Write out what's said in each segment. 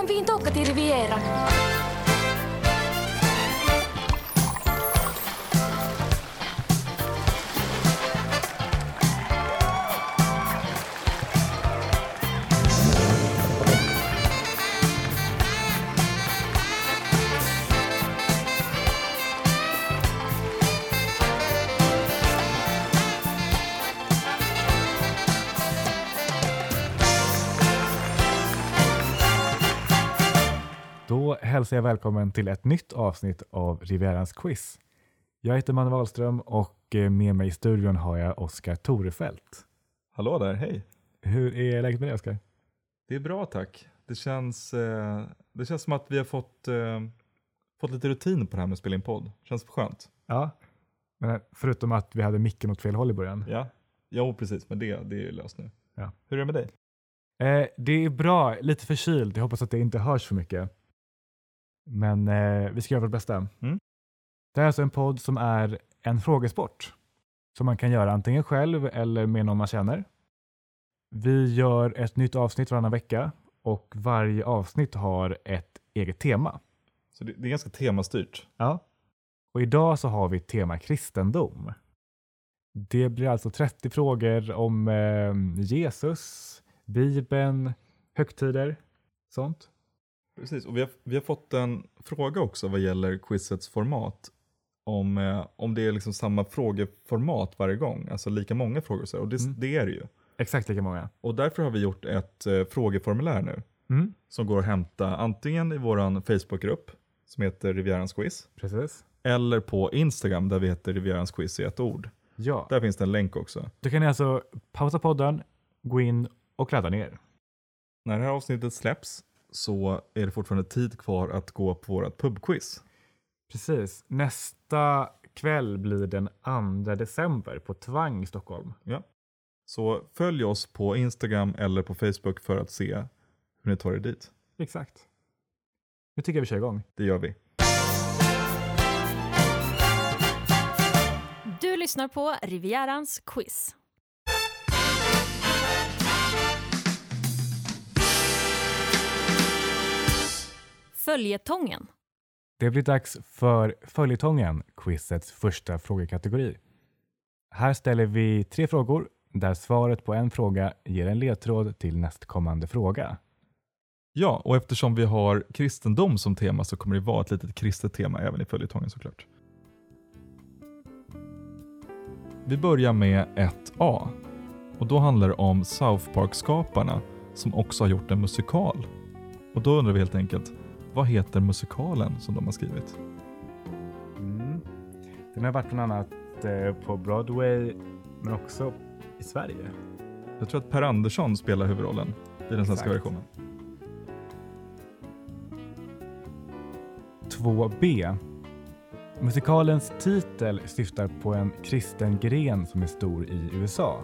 kan vi inte hälsar jag välkommen till ett nytt avsnitt av Rivierans quiz. Jag heter Manne Wahlström och eh, med mig i studion har jag Oskar Torefelt. Hallå där, hej. Hur är läget med dig Oskar? Det är bra tack. Det känns, eh, det känns som att vi har fått, eh, fått lite rutin på det här med att spela in podd. Känns skönt. Ja, men förutom att vi hade micken åt fel håll i början. Ja, jo precis, men det, det är ju löst nu. Ja. Hur är det med dig? Eh, det är bra, lite förkyld. Jag hoppas att det inte hörs för mycket. Men eh, vi ska göra vårt bästa. Mm. Det här är alltså en podd som är en frågesport som man kan göra antingen själv eller med någon man känner. Vi gör ett nytt avsnitt varannan vecka och varje avsnitt har ett eget tema. Så det, det är ganska temastyrt. Ja. Och idag så har vi tema kristendom. Det blir alltså 30 frågor om eh, Jesus, Bibeln, högtider, sånt. Precis, och vi har, vi har fått en fråga också vad gäller quizets format. Om, eh, om det är liksom samma frågeformat varje gång, alltså lika många frågor. Så, här, och det, Mm. det är det ju. Exakt lika många. Och därför har vi gjort ett eh, frågeformulär nu. Mm. Som går att hämta antingen i vår Facebookgrupp som heter Rivierans quiz. Precis. Eller på Instagram där vi heter Rivierans quiz i ett ord. Ja, Där finns det en länk också. då kan ni alltså pausa podden, gå in och ladda ner. När det här avsnittet släpps så är det fortfarande tid kvar att gå på vårt pubquiz. Precis. Nästa kväll blir den 2 december på Tvang i Stockholm. Så följ oss på Instagram eller på Facebook för att se hur ni tar er dit. Exakt. Nu tycker jag vi kör igång. Det gör vi. Du lyssnar på Rivierans quiz. Följetongen. Det blir dags för följetongen, quizets första frågekategori. Här ställer vi tre frågor där svaret på en fråga ger en ledtråd till nästkommande fråga. Ja, och eftersom vi har kristendom som tema så kommer det vara ett litet kristet tema även i följetongen såklart. Vi börjar med 1A. Och då handlar det om South Park-skaparna som också har gjort en musikal. Och då undrar vi helt enkelt, vad heter musikalen som de har skrivit? Mm. Den har varit bland annat eh, på Broadway men också i Sverige. Jag tror att Per Andersson spelar huvudrollen i den svenska Exakt. versionen. 2B. Musikalens titel syftar på en kristen gren som är stor i USA.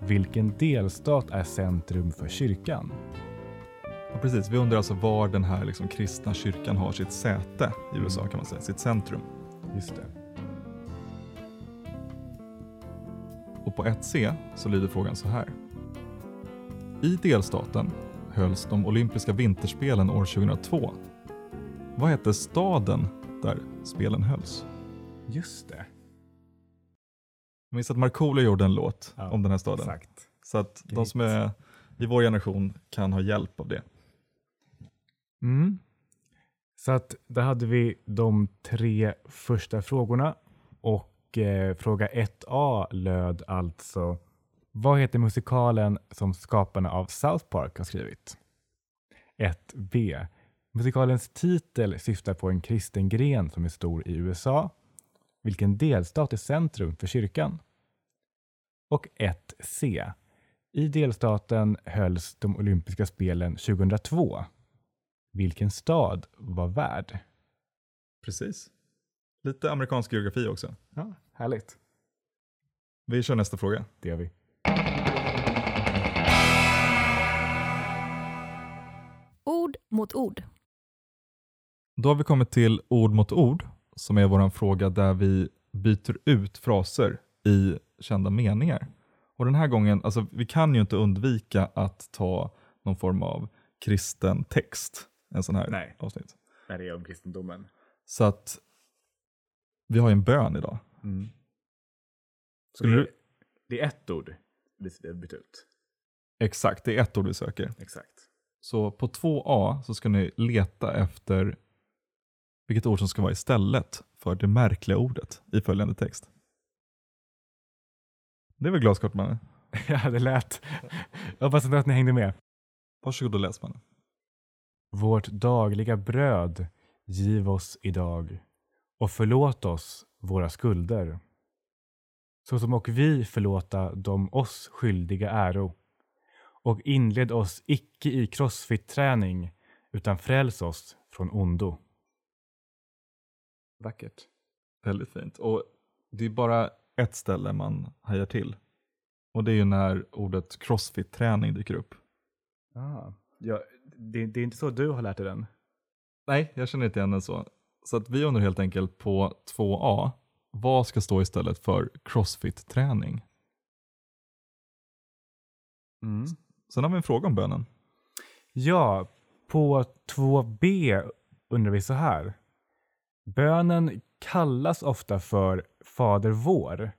Vilken delstat är centrum för kyrkan? Ja, precis, vi undrar alltså var den här liksom kristna kyrkan har sitt säte i USA kan man säga, sitt centrum. Just det. Och på 1C så lyder frågan så här. I delstaten hölls de olympiska vinterspelen år 2002. Vad hette staden där spelen hölls? Just det. Jag minns att Markoolio gjorde en låt Ja, om den här staden. Exakt. Så att de som är i vår generation kan ha hjälp av det. Mm. Så att där hade vi de tre första frågorna och eh, fråga 1A löd alltså Vad heter musikalen som skaparna av South Park har skrivit? 1B. Musikalens titel syftar på en kristen gren som är stor i USA. Vilken delstat är centrum för kyrkan? Och 1C. I delstaten hölls de olympiska spelen 2002. Vilken stad var värd? Precis. Lite amerikansk geografi också. Ja, härligt. Vi kör nästa fråga. Det gör vi. Ord mot ord. Då har vi kommit till ord mot ord som är vår fråga där vi byter ut fraser i kända meningar. Och den här gången, alltså vi kan ju inte undvika att ta någon form av kristen text en sån här Nej. avsnitt. När det är om kristendomen. Så att vi har ju en bön idag. Mm. Skulle det, du- det är ett ord vi har bytt ut. Exakt, det är ett ord vi söker. Exakt. Så på 2a så ska ni leta efter vilket ord som ska vara istället för det märkliga ordet i följande text. Det är väl glasklart man. ja, det lät. Jag hoppas att ni hängde med. Varsågod och läs man. Vårt dagliga bröd giv oss idag och förlåt oss våra skulder. Så som och vi förlåta dem oss skyldiga äro. Och inled oss icke i crossfit-träning utan fräls oss från ondo. Vackert. Väldigt fint. Och det är bara ett ställe man hajar till. Och det är ju när ordet crossfit-träning dyker upp. Ah. Ja, det, det är inte så du har lärt dig den? Nej, jag känner inte igen den så. Så att vi undrar helt enkelt på 2a, vad ska stå istället för crossfit-träning? Mm. Sen har vi en fråga om bönen. Ja, på 2b undrar vi så här. Bönen kallas ofta för Fader vår.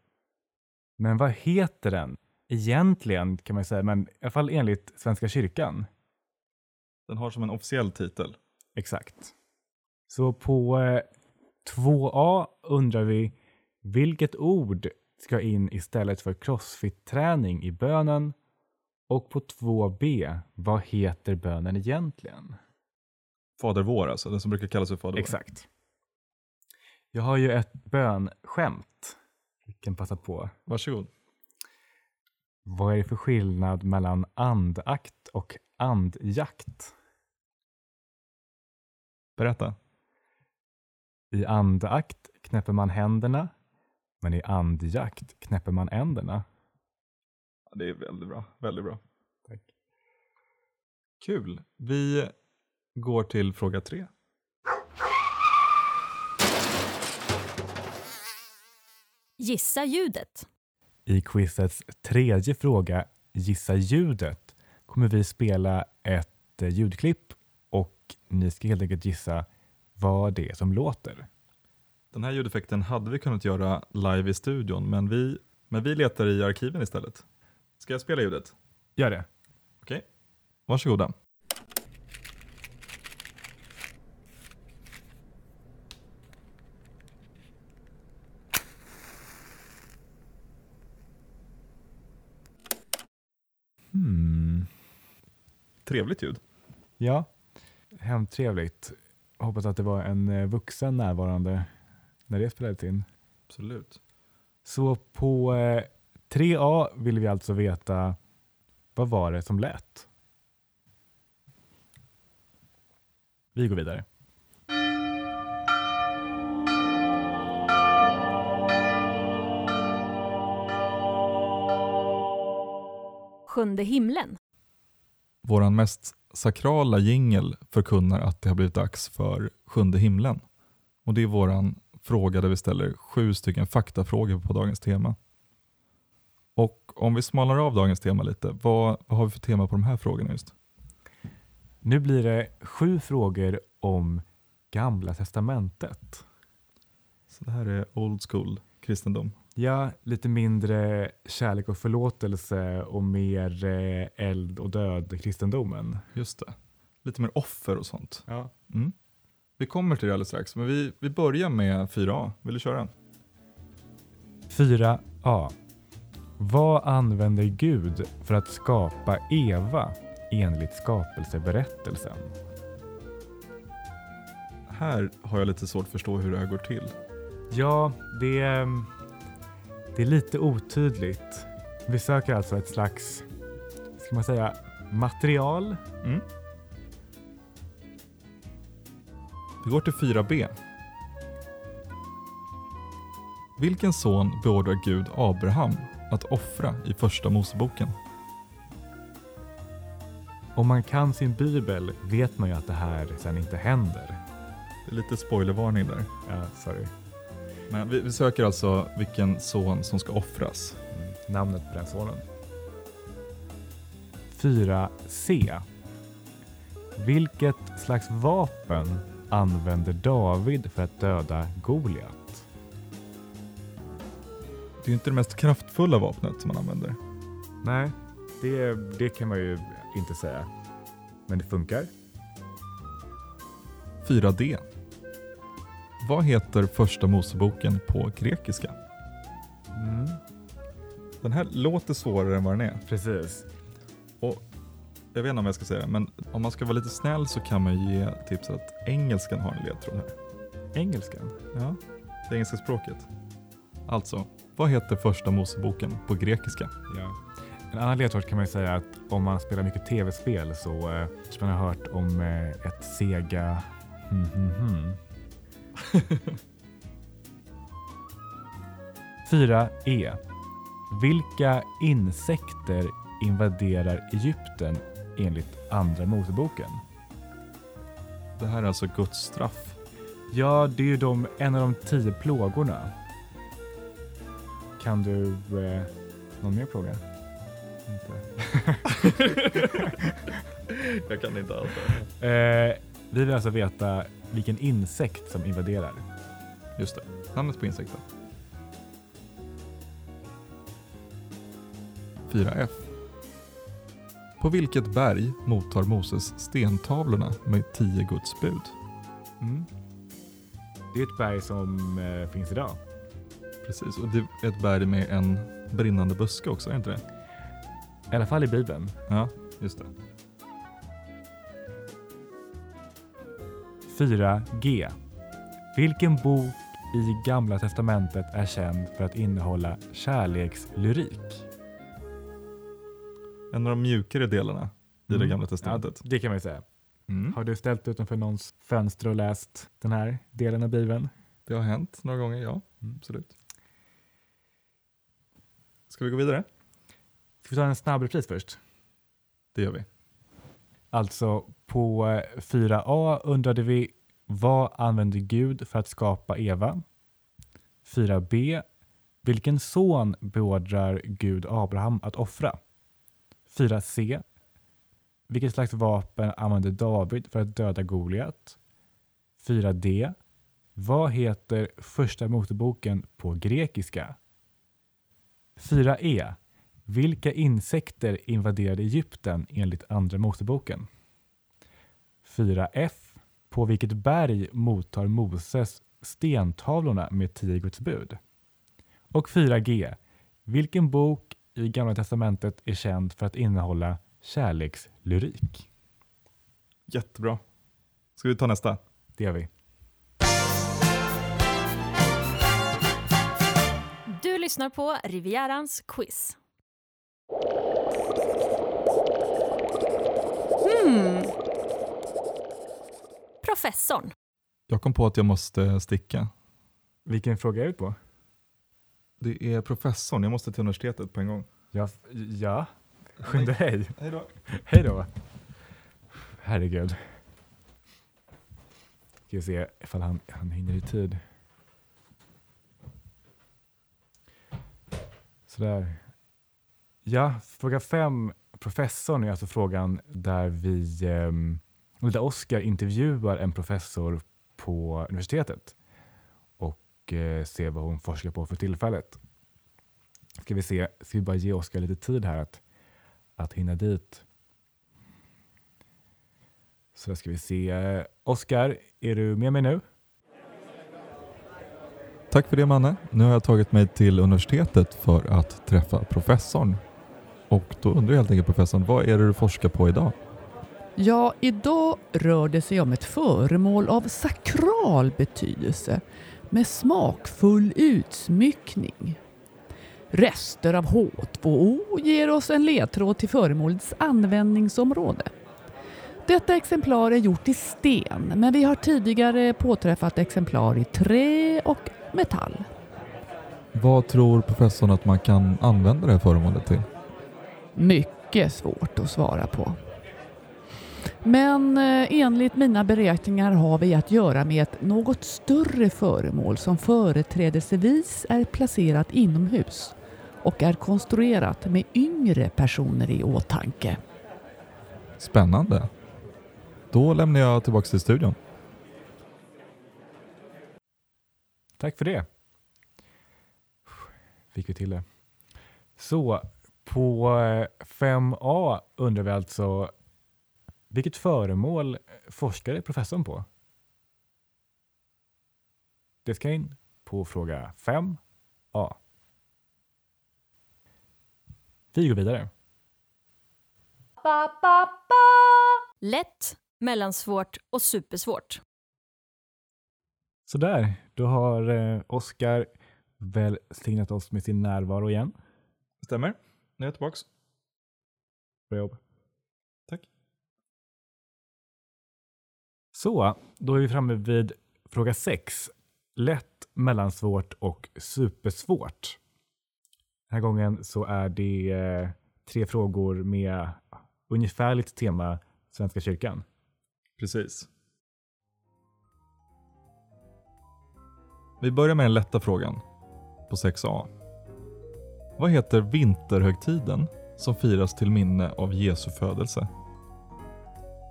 Men vad heter den egentligen kan man säga, men i alla fall enligt Svenska kyrkan? Den har som en officiell titel. Exakt. Så på eh, 2a undrar vi vilket ord ska in istället för crossfit-träning i bönen? Och på 2b, vad heter bönen egentligen? Fader vår alltså, den som brukar kallas för Fader vår. Exakt. Jag har ju ett bönskämt. Vi kan passa på. Varsågod. Vad är det för skillnad mellan andakt och andjakt? Berätta. I andakt knäpper man händerna, men i andjakt knäpper man änderna. Ja, det är väldigt bra. Väldigt bra. Tack. Kul. Vi går till fråga tre. Gissa ljudet. I quizets tredje fråga, Gissa ljudet, kommer vi spela ett eh, ljudklipp och ni ska helt enkelt gissa vad det är som låter. Den här ljudeffekten hade vi kunnat göra live i studion, men vi, men vi letar i arkiven istället. Ska jag spela ljudet? Gör det. Okej. Varsågoda. Hmm. Trevligt ljud. Ja, hemtrevligt. Hoppas att det var en eh, vuxen närvarande när det spelades in. Absolut. Så på eh, 3A vill vi alltså veta vad var det som lät? Vi går vidare. Sjunde himlen. Våran mest sakrala jingel förkunnar att det har blivit dags för sjunde himlen. Och det är våran fråga där vi ställer sju stycken faktafrågor på dagens tema. Och om vi smalnar av dagens tema lite, vad, vad har vi för tema på de här frågorna just? Nu blir det sju frågor om Gamla Testamentet. Så det här är old school kristendom. Ja, lite mindre kärlek och förlåtelse och mer eh, eld och död kristendomen. Just det. Lite mer offer och sånt. Ja. Mm. Vi kommer till det alldeles strax, men vi, vi börjar med 4A. Vill du köra? 4a. Vad använder Gud för att skapa Eva enligt skapelseberättelsen? Här har jag lite svårt att förstå hur det här går till. Ja, det är, det är lite otydligt. Vi söker alltså ett slags, ska man säga, material. Mm. Vi går till 4b. Vilken son beordrar Gud Abraham att offra i första Moseboken? Om man kan sin bibel vet man ju att det här sen inte händer. Det är lite spoilervarning där. Ja, sorry. Men vi, vi söker alltså vilken son som ska offras. Mm, namnet på den sonen. 4c. Vilket slags vapen använder David för att döda Goliat? Det är ju inte det mest kraftfulla vapnet som man använder. Nej, det, det kan man ju inte säga. Men det funkar. 4D. Vad heter första Moseboken på grekiska? Mm. Den här låter svårare än vad den är. Precis. Och jag vet inte om jag ska säga det, men om man ska vara lite snäll så kan man ge tipset att engelskan har en ledtråd här. Engelskan? Ja, det engelska språket. Alltså, vad heter första Moseboken på grekiska? Ja. En annan ledtråd kan man ju säga att om man spelar mycket tv-spel så eh, man har hört om eh, ett Sega... Mm, hmm hmm, hmm. 4. E. Vilka insekter invaderar Egypten enligt Andra Moseboken? Det här är alltså Guds straff. Ja, det är ju de, en av de tio plågorna. Kan du... Eh, någon mer plåga? Inte. Jag kan inte alls. Eh, vi vill alltså veta vilken insekt som invaderar. Just det, namnet på insekten. 4F. På vilket berg mottar Moses stentavlorna med tio Guds bud? Mm. Det är ett berg som eh, finns idag. Precis, och det är ett berg med en brinnande buske också, är det inte det? I alla fall i Bibeln. Ja, just det. 4G. Vilken bok i Gamla Testamentet är känd för att innehålla kärlekslyrik? En av de mjukare delarna i det Mm. gamla Ja, testamentet. det kan man ju säga. Mm. Har du ställt utanför någons fönster och läst den här delen av Bibeln? Det har hänt några gånger, ja. Mm. Absolut. Ska vi gå vidare? Ska vi ta en snabb repris först? Det gör vi. Alltså på eh, 4a undrade vi vad använde Gud för att skapa Eva? 4b. Vilken son beordrar Gud Abraham att offra? 4c. Vilket slags vapen använde David för att döda Goliat? 4d. Vad heter första Moseboken på grekiska? 4e. Vilka insekter invaderade Egypten enligt Andra Moseboken? 4F. På vilket berg mottar Moses stentavlorna med tio Guds bud? Och 4G. Vilken bok i Gamla Testamentet är känd för att innehålla kärlekslyrik? Jättebra. Ska vi ta nästa? Det gör vi. Du lyssnar på Rivierans quiz. Hmm. Professorn. Jag kom på att jag måste sticka. Vilken fråga är ut på? Det är professorn, jag måste till universitetet på en gång. Ja, ja. skynda dig. Hej då. Hej då. Herregud. Ska vi se ifall han, han hinner i tid. Sådär. Ja, fråga fem. Professorn är alltså frågan där vi ehm, där Oskar intervjuar en professor på universitetet och eh, ser vad hon forskar på för tillfället. Ska vi se, ska vi bara ge Oskar lite tid här att, att hinna dit. Så där ska vi se. Oskar, är du med mig nu? Tack för det Manne. Nu har jag tagit mig till universitetet för att träffa professorn. Och då undrar jag helt enkelt professorn, vad är det du forskar på idag? Ja, idag rör det sig om ett föremål av sakral betydelse med smakfull utsmyckning. Rester av H2O ger oss en ledtråd till föremålets användningsområde. Detta exemplar är gjort i sten, men vi har tidigare påträffat exemplar i trä och metall. Vad tror professorn att man kan använda det här föremålet till? Mycket svårt att svara på. Men eh, enligt mina beräkningar har vi att göra med ett något större föremål som företrädelsevis är placerat inomhus och är konstruerat med yngre personer i åtanke. Spännande. Då Då lämnar jag tillbaka till studion. Tack för det. Fick vi till det. Så på eh, 5A undrar vi alltså vilket föremål forskade professorn på? Det ska in på fråga 5A. Vi går vidare. Lätt, mellansvårt och supersvårt. Sådär, då har eh, Oskar välsignat oss med sin närvaro igen. Stämmer. Nu är jag tillbaka. Bra jobb. Tack. Så, då är vi framme vid fråga 6. Lätt, mellansvårt och supersvårt. Den här gången så är det eh, tre frågor med ungefärligt tema Svenska kyrkan. Precis. Vi börjar med den lätta frågan på 6a. Vad heter vinterhögtiden som firas till minne av Jesu födelse?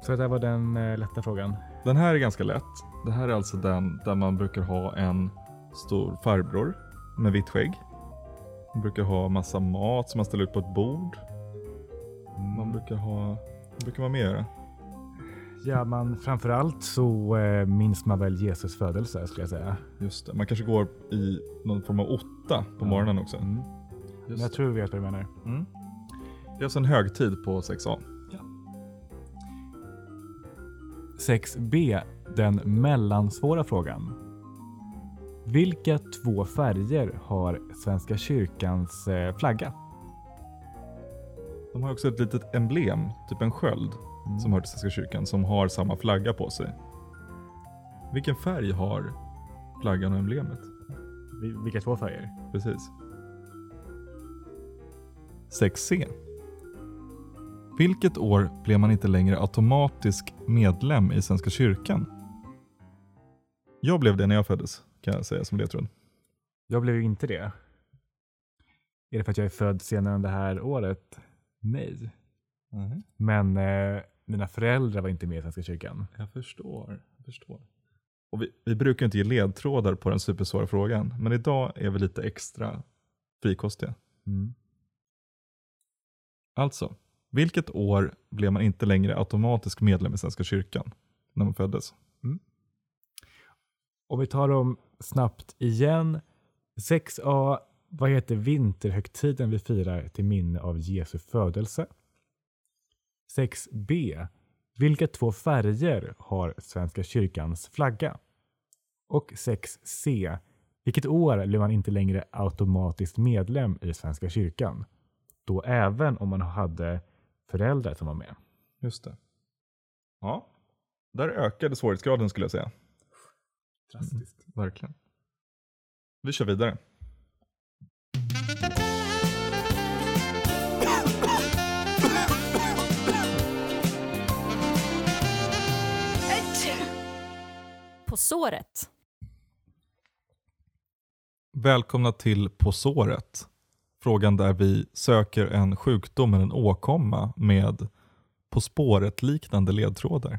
Så det där var den eh, lätta frågan. Den här är ganska lätt. Det här är alltså den där man brukar ha en stor farbror med vitt skägg. Man brukar ha massa mat som man ställer ut på ett bord. Man brukar ha... Vad brukar man mer göra? Ja, man framförallt så eh, minns man väl Jesus födelse skulle jag säga. Just det. Man kanske går i någon form av otta på morgonen också. Mm. Men jag tror vi vet vad du menar. Mm. Det är alltså en högtid på 6a. 6b, den mellansvåra frågan. Vilka två färger har Svenska kyrkans eh, flagga? De har också ett litet emblem, typ en sköld, som hör till Svenska kyrkan, som har samma flagga på sig. Vilken färg har flaggan och emblemet? Vi- Vilka två färger? Precis. 6C. Vilket år blev man inte längre automatisk medlem i Svenska kyrkan? Jag blev det när jag föddes, kan jag säga som ledtråd. Jag blev ju inte det. Är det för att jag är född senare än det här året? Nej. Men eh, mina föräldrar var inte med i Svenska kyrkan. Jag förstår. Jag förstår. Och vi, vi brukar inte ge ledtrådar på den supersvåra frågan, men idag är vi lite extra frikostiga. Mm. Alltså, vilket år blev man inte längre automatisk medlem i Svenska kyrkan när man föddes? Mm. Om vi tar dem snabbt igen. 6a. Vad heter vinterhögtiden vi firar till minne av Jesu födelse? 6b. Vilka två färger har Svenska kyrkans flagga? Och 6c. Vilket år blev man inte längre automatiskt medlem i Svenska kyrkan? Då även om man hade föräldrar som var med. Just det. Ja, där ökade svårighetsgraden skulle jag säga. Drastiskt. Verkligen. Vi kör vidare. På såret. Välkomna till På såret. Frågan där vi söker en sjukdom eller en åkomma med På spåret-liknande ledtrådar.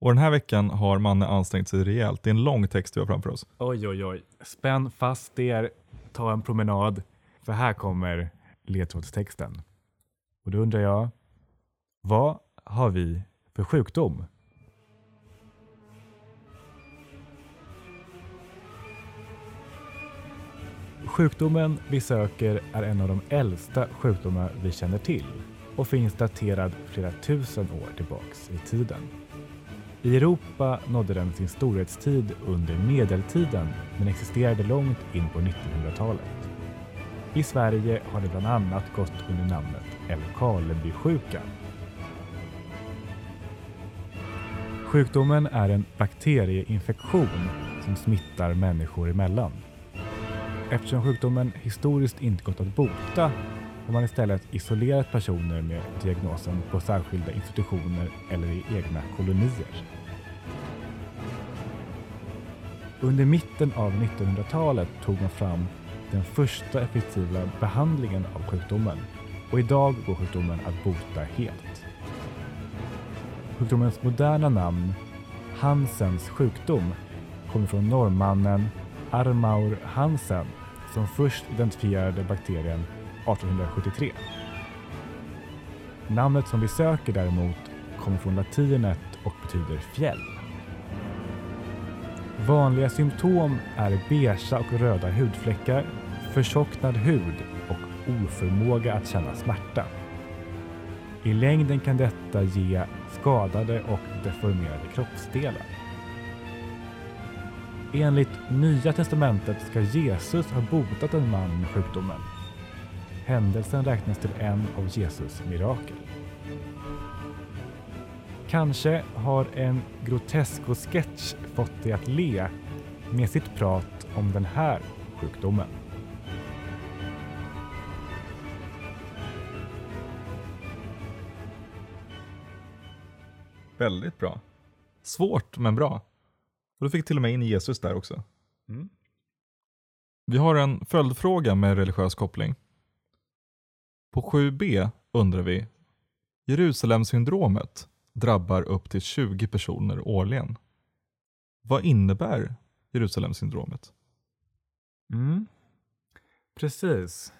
Och den här veckan har Manne ansträngt sig rejält. Det är en lång text vi har framför oss. Oj, oj, oj. Spänn fast er, ta en promenad, för här kommer ledtrådstexten. Och då undrar jag, vad har vi för sjukdom? Sjukdomen vi söker är en av de äldsta sjukdomar vi känner till och finns daterad flera tusen år tillbaks i tiden. I Europa nådde den sin storhetstid under medeltiden men existerade långt in på 1900-talet. I Sverige har det bland annat gått under namnet Älvkarlebysjuka. Sjukdomen är en bakterieinfektion som smittar människor emellan. Eftersom sjukdomen historiskt inte gått att bota har man istället isolerat personer med diagnosen på särskilda institutioner eller i egna kolonier. Under mitten av 1900-talet tog man fram den första effektiva behandlingen av sjukdomen och idag går sjukdomen att bota helt. sjukdomens moderna namn, Hansens sjukdom, kommer från norrmannen Armaur Hansen som först identifierade bakterien 1873. Namnet som vi söker däremot kommer från latinet och betyder fjäll. Vanliga symptom är beiga och röda hudfläckar, förtjocknad hud och oförmåga att känna smärta. I längden kan detta ge skadade och deformerade kroppsdelar. Enligt Nya testamentet ska Jesus ha botat en man med sjukdomen. Händelsen räknas till en av Jesus mirakel. Kanske har en Grotesco-sketch fått dig att le med sitt prat om den här sjukdomen. Väldigt bra. Svårt men bra. Och du fick till och med in Jesus där också. Mm. Vi har en följdfråga med religiös koppling. På 7b undrar vi, Jerusalemsyndromet drabbar upp till 20 personer årligen. Vad innebär Jerusalemsyndromet? Mm. Precis.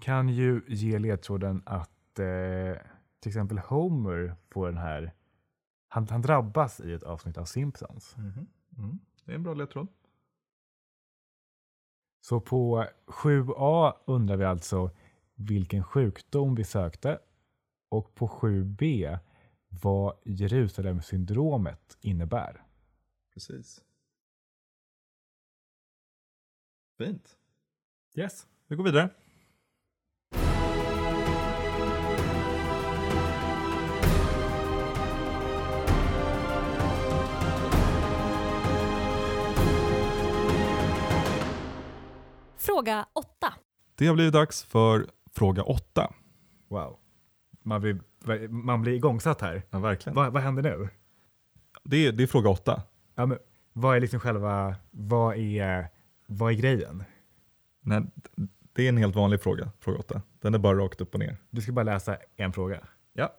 Kan ju ge ledtråden att eh, till exempel Homer får den här, han, han drabbas i ett avsnitt av Simpsons. Mm. Det är en bra ledtråd. Så på 7a undrar vi alltså vilken sjukdom vi sökte och på 7b vad Jerusalemsyndromet innebär. Precis. Fint. Yes. Vi går vidare. Fråga 8. Det har blivit dags för fråga 8. Wow. Man blir, man blir igångsatt här. Ja, verkligen. Vad, vad händer nu? Det, är, det är fråga 8. Ja, men, vad är liksom själva, vad är, vad är grejen? Nej, det är en helt vanlig fråga, fråga 8. Den är bara rakt upp och ner. Du ska bara läsa en fråga. Ja.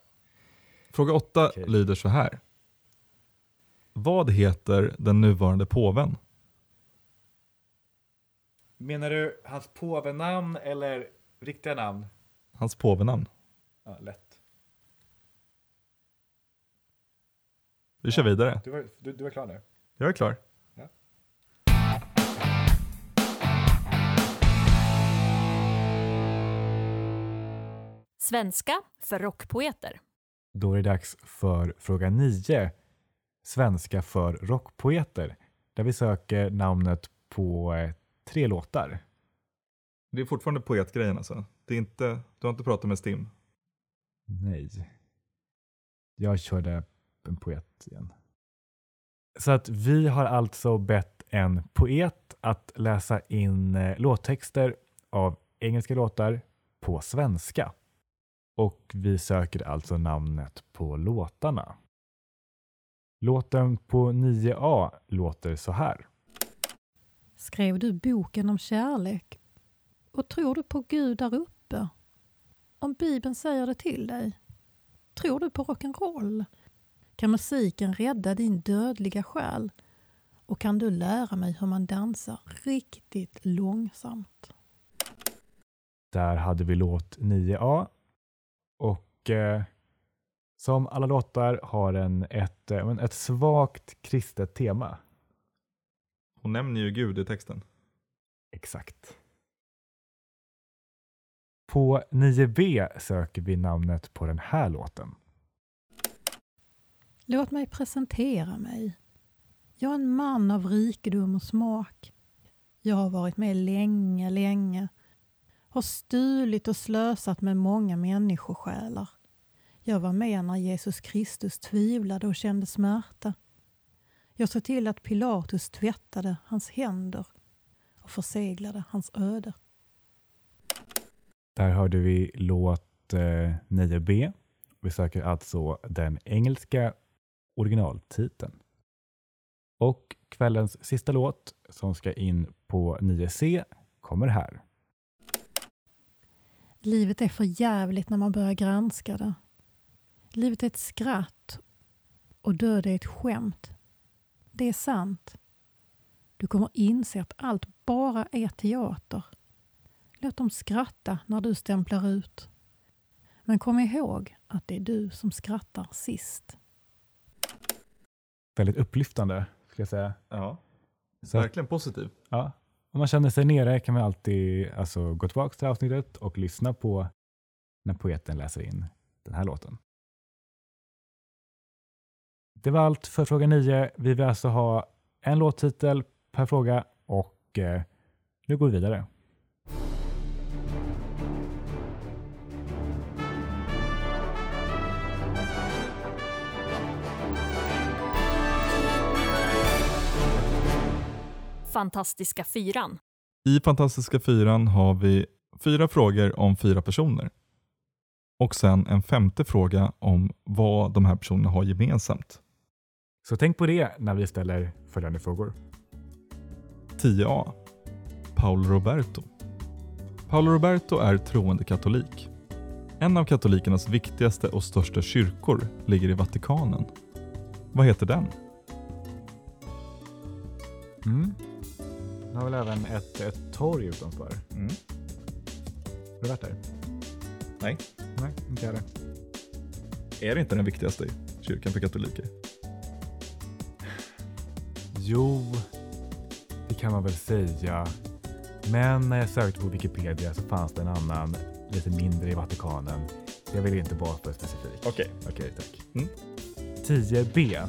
Fråga 8 Okej. lyder så här. Vad heter den nuvarande påven? Menar du hans påvenamn eller riktiga namn? Hans påvenamn. Ja, lätt. Vi kör vidare. Du var, du, du var klar nu? Jag är klar. Svenska för rockpoeter. Då är det dags för fråga 9. Svenska för rockpoeter. Där vi söker namnet på tre låtar. Det är fortfarande poetgrejen alltså. Det är inte, du har inte pratat med Stim? Nej. Jag körde en poet igen. Så att vi har alltså bett en poet att läsa in eh, låttexter av engelska låtar på svenska. Och vi söker alltså namnet på låtarna. Låten på 9a låter så här. Skrev du boken om kärlek? Och tror du på Gud där uppe? Om Bibeln säger det till dig? Tror du på rock'n'roll? Kan musiken rädda din dödliga själ? Och kan du lära mig hur man dansar riktigt långsamt? Där hade vi låt 9a. Och eh, som alla låtar har den ett, eh, ett svagt kristet tema. Hon nämner ju Gud i texten. Exakt. På 9b söker vi namnet på den här låten. Låt mig presentera mig. Jag är en man av rikedom och smak. Jag har varit med länge, länge. Har stulit och slösat med många människosjälar. Jag var med när Jesus Kristus tvivlade och kände smärta. Jag såg till att Pilatus tvättade hans händer och förseglade hans öde. Där hörde vi låt eh, 9b. Vi söker alltså den engelska originaltiteln. Och kvällens sista låt som ska in på 9c kommer här. Livet är för jävligt när man börjar granska det. Livet är ett skratt och död är ett skämt. Det är sant. Du kommer inse att allt bara är teater. Låt dem skratta när du stämplar ut. Men kom ihåg att det är du som skrattar sist. Väldigt upplyftande skulle jag säga. Ja, Så verkligen positiv. ja, om man känner sig nere kan man alltid alltså, gå tillbaka till avsnittet och lyssna på när poeten läser in den här låten. Det var allt för fråga 9. Vi vill alltså ha en låttitel per fråga och eh, nu går vi vidare. Fantastiska fyran. I Fantastiska fyran har vi fyra frågor om fyra personer. Och sen en femte fråga om vad de här personerna har gemensamt. Så tänk på det när vi ställer följande frågor. 10a. Paolo Roberto. Paolo Roberto är troende katolik. En av katolikernas viktigaste och största kyrkor ligger i Vatikanen. Vad heter den? Mm. Vi har väl även ett, ett torg utanför. Mm. Har du varit där? Nej. Nej, inte jag det. Är det inte den viktigaste kyrkan för katoliker? Jo, det kan man väl säga. Men när jag sökte på Wikipedia så fanns det en annan, lite mindre i Vatikanen. Jag vill inte vara för specifik. Okej. Okej, tack. Mm. 10b.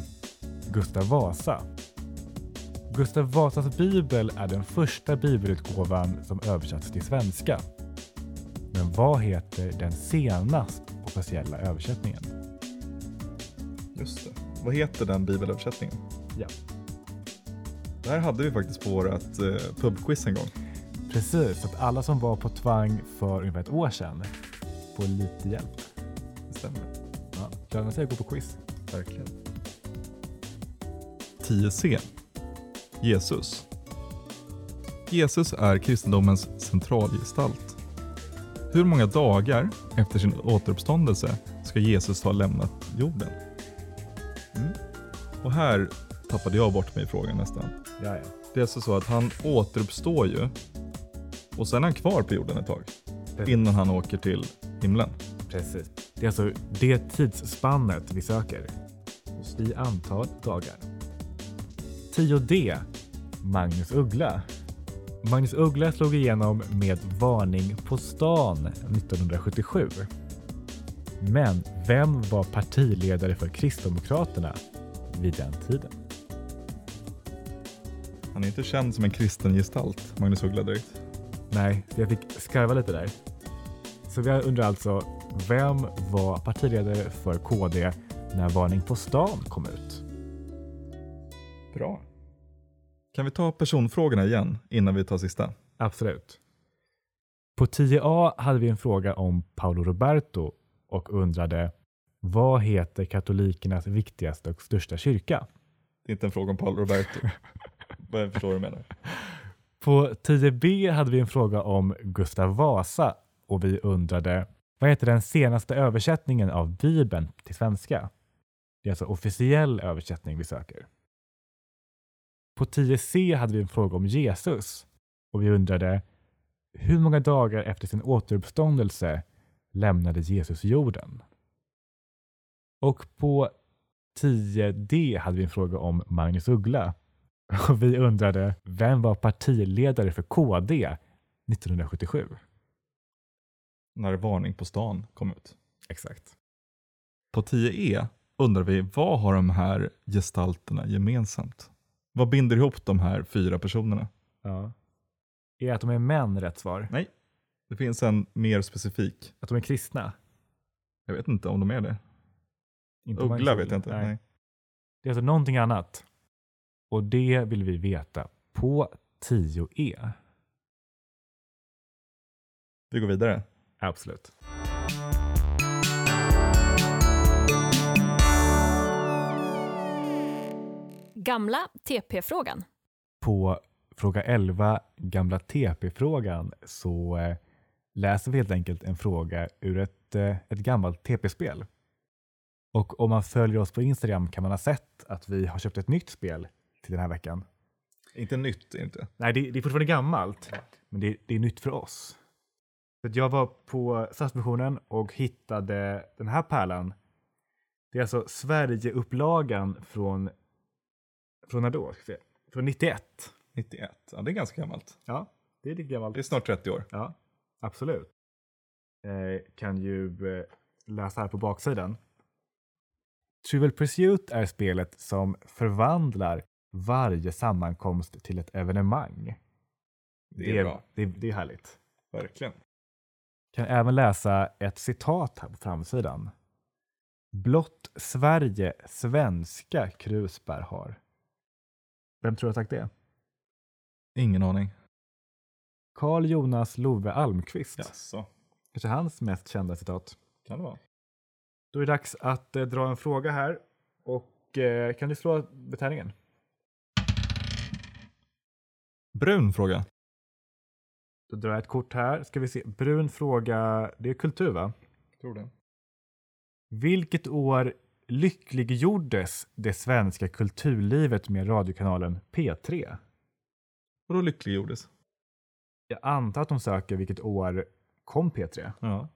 Gustav Vasa. Gustav Vasas bibel är den första bibelutgåvan som översatts till svenska. Men vad heter den senast officiella översättningen? Just det. Vad heter den bibelöversättningen? Ja. Det här hade vi faktiskt på vårt eh, pubquiz en gång. Precis, så att alla som var på Tvang för ungefär ett år sedan får lite hjälp. Det stämmer. Ja, lönar sig att gå på quiz. Verkligen. 10c. Jesus. Jesus är kristendomens centralgestalt. Hur många dagar efter sin återuppståndelse ska Jesus ha lämnat jorden? Mm. Och här tappade jag bort mig i frågan nästan. Ja, ja. Det är alltså så att han återuppstår ju och sen är han kvar på jorden ett tag innan han åker till himlen. Precis. Det är alltså det tidsspannet vi söker i antal dagar. 10D. Magnus Uggla. Magnus Uggla slog igenom med Varning på stan 1977. Men vem var partiledare för Kristdemokraterna vid den tiden? Han är inte känd som en kristen gestalt, Magnus Uggla direkt. Nej, jag fick skarva lite där. Så vi undrar alltså, vem var partiledare för KD när Varning på stan kom ut? Bra. Kan vi ta personfrågorna igen innan vi tar sista? Absolut. På 10A hade vi en fråga om Paolo Roberto och undrade vad heter katolikernas viktigaste och största kyrka? Det är inte en fråga om Paolo Roberto. Vad jag förstår vad du menar. På 10B hade vi en fråga om Gustav Vasa och vi undrade vad heter den senaste översättningen av Bibeln till svenska? Det är alltså officiell översättning vi söker. På 10C hade vi en fråga om Jesus och vi undrade hur många dagar efter sin återuppståndelse lämnade Jesus jorden? Och på 10D hade vi en fråga om Magnus Uggla och vi undrade vem var partiledare för KD 1977? När Varning på stan kom ut. Exakt. På 10E undrar vi vad har de här gestalterna gemensamt? Vad binder ihop de här fyra personerna? Ja. Är att de är män rätt svar? Nej, det finns en mer specifik. Att de är kristna? Jag vet inte om de är det. Inte Uggla vet jag inte. Nej. Nej. Det är alltså någonting annat. Och det vill vi veta på E. 10E. Vi går vidare. Absolut. Gamla TP-frågan. På fråga 11, gamla TP-frågan, så eh, läser vi helt enkelt en fråga ur ett, eh, ett gammalt TP-spel. Och om man följer oss på Instagram kan man ha sett att vi har köpt ett nytt spel till den här veckan. Inte nytt, inte. Nej, det, det är fortfarande gammalt, men det, det är nytt för oss. Så jag var på Stadsmissionen och hittade den här pärlan. Det är alltså Sverigeupplagan från, från när då? Från 91. 91. Ja, det är ganska gammalt. Ja, det är lite gammalt. Det är snart 30 år. Ja, absolut. Eh, kan ju eh, läsa här på baksidan. Trivial Pursuit är spelet som förvandlar varje sammankomst till ett evenemang. Det är bra. Det, det är härligt. Verkligen. Kan även läsa ett citat här på framsidan. Blott Sverige svenska krusbär har. Vem tror du har sagt det? Ingen aning. Carl Jonas Love Almqvist. Jaså, Kanske hans mest kända citat. kan det vara? Då är det dags att eh, dra en fråga här. Och eh, kan du slå betändningen? Brun fråga. Då drar jag ett kort här. Ska vi se. Brun fråga. Det är kultur va? Tror det. Vilket år lyckliggjordes det svenska kulturlivet med radiokanalen P3? Vadå lyckliggjordes? Jag antar att de söker vilket år kom P3. Ja,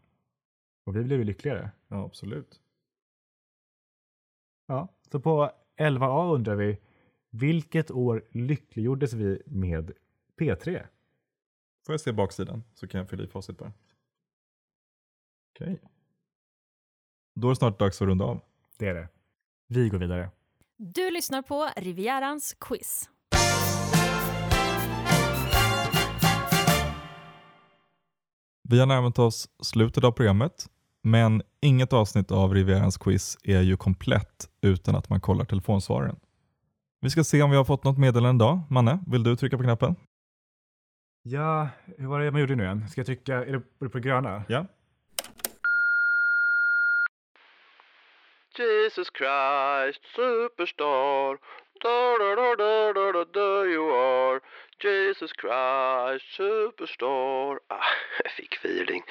Och vi blev ju lyckligare. ja absolut. Ja. Så på 11A undrar vi. Vilket år lyckliggjordes vi med P3? Får jag se baksidan så kan jag fylla i facit bara. Okej. Då är det snart dags att runda av. Det är det. Vi går vidare. Du lyssnar på Rivierans quiz. Vi har närmat oss slutet av programmet, men inget avsnitt av Rivierans quiz är ju komplett utan att man kollar telefonsvararen. Vi ska se om vi har fått något meddelande idag. Manne, vill du trycka på knappen? Ja, hur var det man gjorde nu igen? Ska jag trycka, är det på det gröna? Ja. Jesus Christ, superstar. Da, da, da, da, da, da, da you are. Jesus Christ, superstar. Ah, jag fick feeling.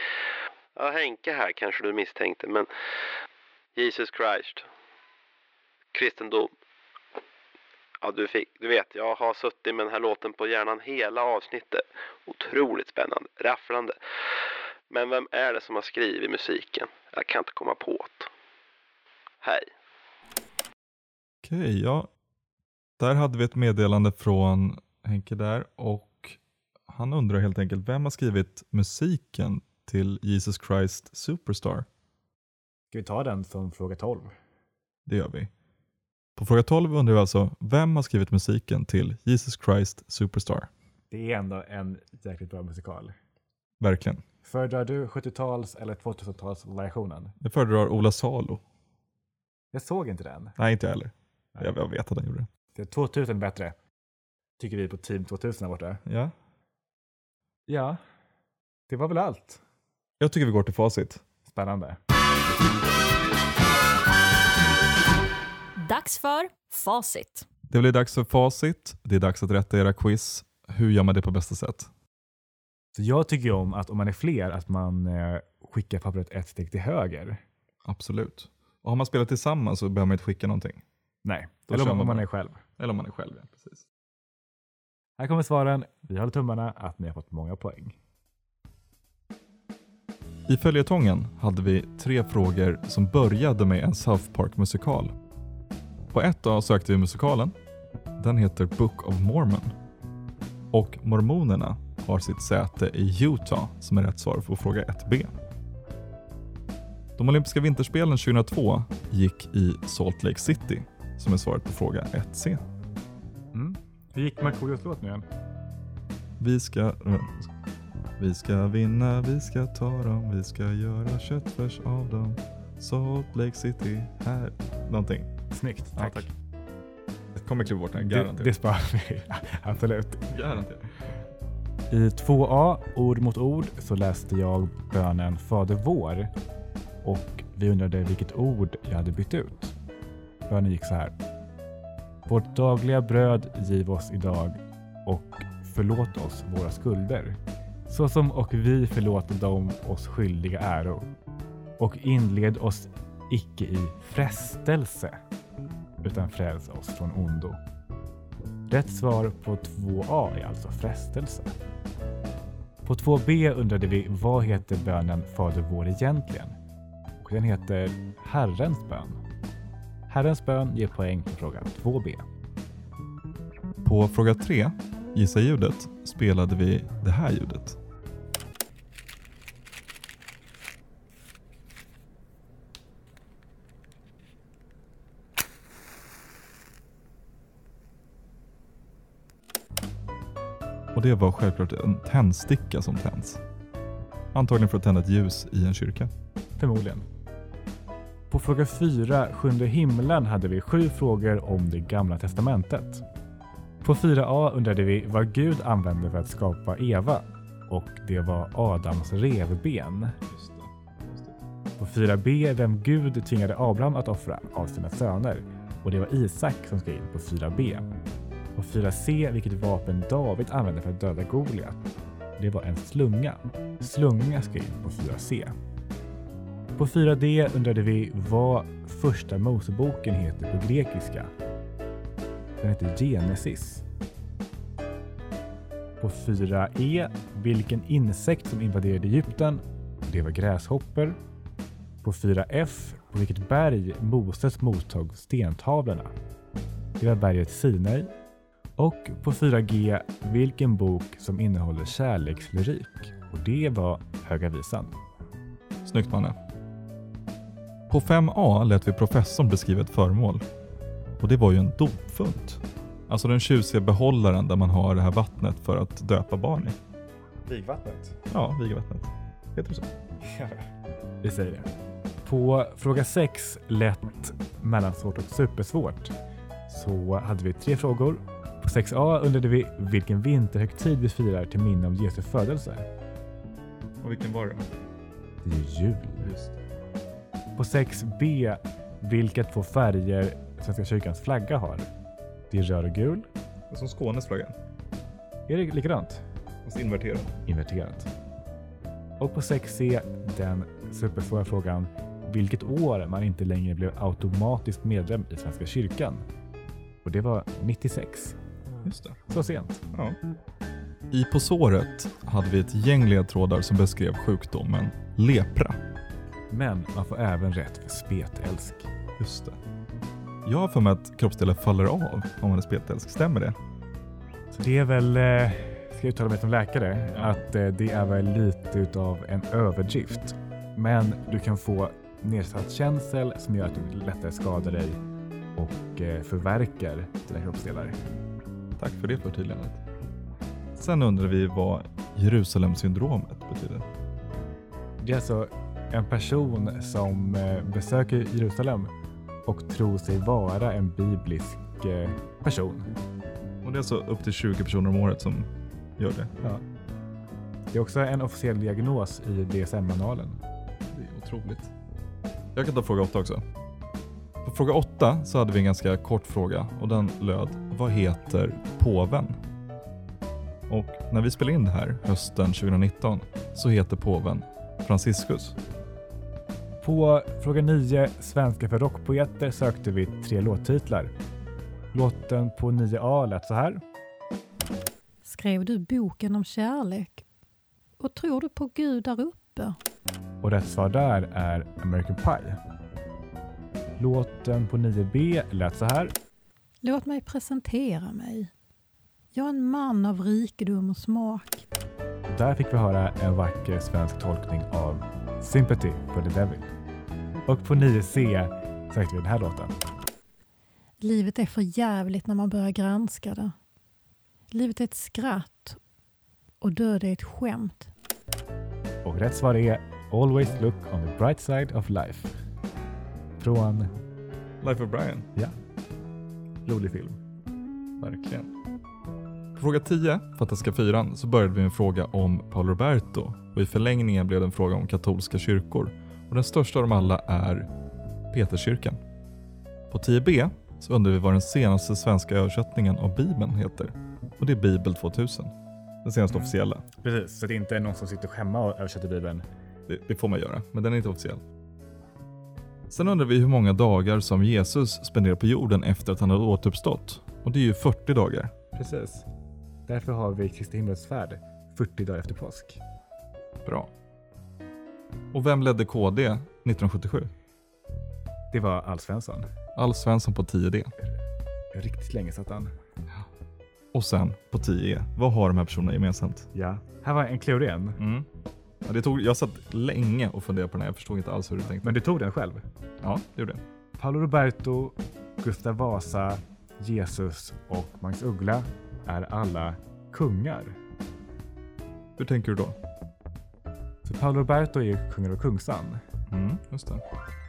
Ja, Henke här kanske du misstänkte, men Jesus Christ. Kristendom. Ja, du, fick, du vet, jag har suttit med den här låten på hjärnan hela avsnittet. Otroligt spännande, rafflande. Men vem är det som har skrivit musiken? Jag kan inte komma på det. Hej. Okej, ja. Där hade vi ett meddelande från Henke där och han undrar helt enkelt vem har skrivit musiken till Jesus Christ Superstar? Ska vi ta den som fråga 12? Det gör vi. På fråga 12 undrar vi alltså vem har skrivit musiken till Jesus Christ Superstar? Det är ändå en jäkligt bra musikal. Verkligen. Föredrar du 70-tals eller 2000-talsvariationen? Jag föredrar Ola Salo. Jag såg inte den. Nej, inte jag heller. Nej. Jag, jag vet att han gjorde det. Det är 2000 bättre. Tycker vi på Team 2000 här borta. Ja. Ja, det var väl allt. Jag tycker vi går till facit. Spännande. Dags för facit. Det blir dags för facit. Det är dags att rätta era quiz. Hur gör man det på bästa sätt? Så jag tycker om att om man är fler att man eh, skickar pappret ett steg till höger. Absolut. Och har man spelat tillsammans så behöver man inte skicka någonting. Nej, Då eller om, man man är själv. Eller om man är själv. Ja, precis. Här kommer svaren. Vi håller tummarna att ni har fått många poäng. I följetongen hade vi tre frågor som började med en South Park-musikal. På ett A sökte vi musikalen. Den heter Book of Mormon. Och mormonerna har sitt säte i Utah som är rätt svar på fråga 1B. De olympiska vinterspelen 2002 gick i Salt Lake City som är svaret på fråga 1C. Mm. Hur gick Markoolios låt nu igen? Vi ska, vi ska vinna, vi ska ta dem, vi ska göra köttfärs av dem. Salt Lake City, här. Någonting. Snyggt, Ja, tack. tack. Jag kommer klippa bort den, det, garanterat. det sparar vi. Absolut. garanterat. I 2A, ord mot ord, så läste jag bönen Fader vår och vi undrade vilket ord jag hade bytt ut. Bönen gick så här. Vårt dagliga bröd giv oss idag och förlåt oss våra skulder, så som och vi förlåter dem oss skyldiga äro. Och inled oss icke i frestelse, utan fräls oss från ondo. Rätt svar på 2A är alltså frestelse. På 2B undrade vi vad heter bönen Fader vår egentligen? Och den heter Herrens bön. Herrens bön ger poäng på fråga 2B. På fråga 3, gissa ljudet, spelade vi det här ljudet. Det var självklart en tändsticka som tänds. Antagligen för att tända ett ljus i en kyrka. Förmodligen. På fråga 4, Sjunde himlen, hade vi sju frågor om det gamla testamentet. På 4A undrade vi vad Gud använde för att skapa Eva och det var Adams revben. På 4B vem Gud tvingade Abraham att offra av sina söner och det var Isak som ska in på 4B. På 4C vilket vapen David använde för att döda Goliat. Det var en slunga. Slunga ska in på 4C. På 4D undrade vi vad första Moseboken heter på grekiska. Den heter Genesis. På 4E vilken insekt som invaderade Egypten. Det var gräshoppor. På 4F på vilket berg Moses mottog stentavlorna. Det var berget Sinai. Och på 4G vilken bok som innehåller kärlekslyrik. Och det var Höga Visan. Snyggt Manne. På 5A lät vi professorn beskriva ett föremål. Och det var ju en dopfunt. Alltså den tjusiga behållaren där man har det här vattnet för att döpa barn i. Vigvattnet. Ja, vigvattnet. Heter det så? Vi säger det. På fråga 6, lätt, mellansvårt och supersvårt, så hade vi tre frågor. På 6A undrade vi vilken vinterhögtid vi firar till minne av Jesu födelse. Och vilken var det? Det är jul. Just På 6B vilka två färger Svenska kyrkans flagga har. Det är röd och gul. Som Skånes flagga. Är det likadant? Fast inverterad. Inverterat. Och på 6C den supersvåra frågan vilket år man inte längre blev automatiskt medlem i Svenska kyrkan. Och det var 96. Just det. Så sent. Ja. I På såret hade vi ett gäng ledtrådar som beskrev sjukdomen lepra. Men man får även rätt för spetälsk. Just det. Jag har för mig att kroppsdelar faller av om man är spetälsk. Stämmer det? Så det är väl, eh, ska jag uttala mig som läkare, Ja. att eh, det är väl lite utav en överdrift. Men du kan få nedsatt känsel som gör att du lättare skadar dig och eh, förverkar dina kroppsdelar. Tack för det förtydligandet. Sen undrar vi vad Jerusalemsyndromet betyder. Det är alltså en person som eh, besöker Jerusalem och tror sig vara en biblisk eh, person. Och det är alltså upp till 20 personer om året som gör det. Ja. Det är också en officiell diagnos i DSM-manualen. Det är otroligt. Jag kan ta fråga åtta också. På fråga åtta så hade vi en ganska kort fråga och den löd Vad heter påven? Och när vi spelade in det här hösten 2019 så heter påven Franciscus. På fråga 9, Svenska för rockpoeter, sökte vi tre låttitlar. Låten på 9A lät så här. Skrev du boken om kärlek? Och tror du på Gud där uppe? Och rätt svar där är American Pie. Låten på 9B lät så här. Låt mig presentera mig. Jag är en man av rikedom och smak. Där fick vi höra en vacker svensk tolkning av Sympathy for the Devil. Och på 9C sökte vi den här låten. Livet är för jävligt när man börjar granska det. Livet är ett skratt och död är ett skämt. Och rätt svar är Always look on the bright side of life. Från, Life of Brian. ja, rolig film. Verkligen. På fråga 10, Fantastiska fyran, så började vi med en fråga om Paolo Roberto och i förlängningen blev det en fråga om katolska kyrkor. Och den största av dem alla är Peterskyrkan. På 10b så undrar vi vad den senaste svenska översättningen av Bibeln heter. Och det är Bibel 2000. Den senaste Mm. officiella. Precis, så det är inte någon som sitter hemma och översätter Bibeln. Det, det får man göra, men den är inte officiell. Sen undrar vi hur många dagar som Jesus spenderar på jorden efter att han hade återuppstått. Och det är ju 40 dagar. Precis. Därför har vi Kristi himmelsfärd 40 dagar efter påsk. Bra. Och vem ledde KD 1977? Det var Alf Svensson. Alf Svensson på 10D. Riktigt länge satt han. Och sen på 10E. Vad har de här personerna gemensamt? Ja. Här var en klurig Mm. Ja, det tog, jag satt länge och funderade på den här. Jag förstod inte alls hur du tänkte. Men du tog den själv. Ja, det gjorde jag. Paolo Roberto, Gustav Vasa, Jesus och Magnus Uggla är alla kungar. Hur tänker du då? Så Paolo Roberto är ju kungen av Kungsan. Mm, just det.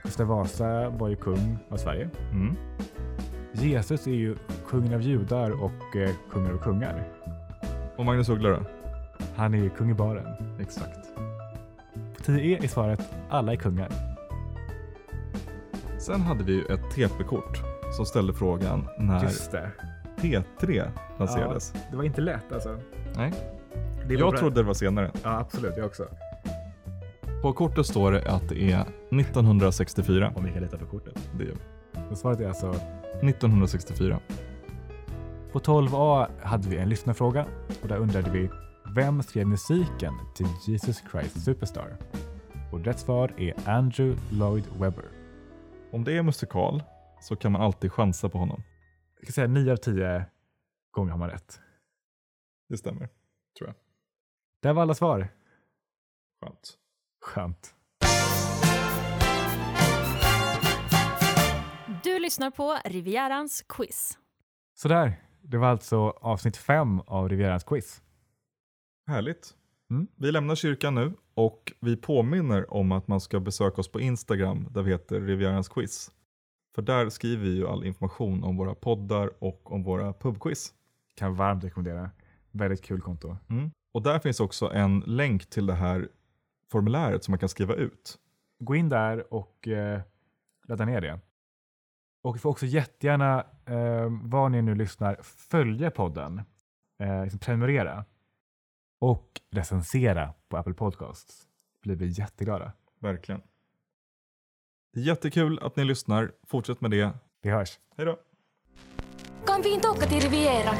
Gustav Vasa var ju kung av Sverige. Mm. Jesus är ju kungen av judar och eh, kungen av kungar. Och Magnus Uggla då? Han är ju kung i baren. Exakt. På 10E är svaret alla är kungar. Sen hade vi ju ett TP-kort som ställde frågan när Just det. T3 lanserades. Det var inte lätt alltså. Nej. Det Jag bra. trodde det var senare. Ja, absolut. Jag också. På kortet står det att det är 1964. Om vi kan leta på kortet. Det är Så svaret är alltså 1964. På 12A hade vi en lyssnarfråga och där undrade vi vem skrev musiken till Jesus Christ Superstar? Och rätt svar är Andrew Lloyd Webber. Om det är musikal så kan man alltid chansa på honom. Jag ska säga 9 av 10 gånger har man rätt. Det stämmer. Det var alla svar. Skönt. Skönt. Du lyssnar på Rivierans quiz. Sådär, det var alltså avsnitt 5 av Rivierans quiz. Härligt. Mm. Vi lämnar kyrkan nu och vi påminner om att man ska besöka oss på Instagram där vi heter Rivierans quiz. För där skriver vi ju all information om våra poddar och om våra pubquiz. Kan varmt rekommendera. Väldigt kul konto. Och där finns också en länk till det här formuläret som man kan skriva ut. Gå in där och eh, ladda ner det. Och får också jättegärna, eh, var ni nu lyssnar, följa podden. Eh, liksom prenumerera. Och recensera på Apple Podcasts. Blir vi jätteglada. Verkligen. Jättekul att ni lyssnar. Fortsätt med det. Vi hörs. Hej då! Kan vi inte åka till Rivieran?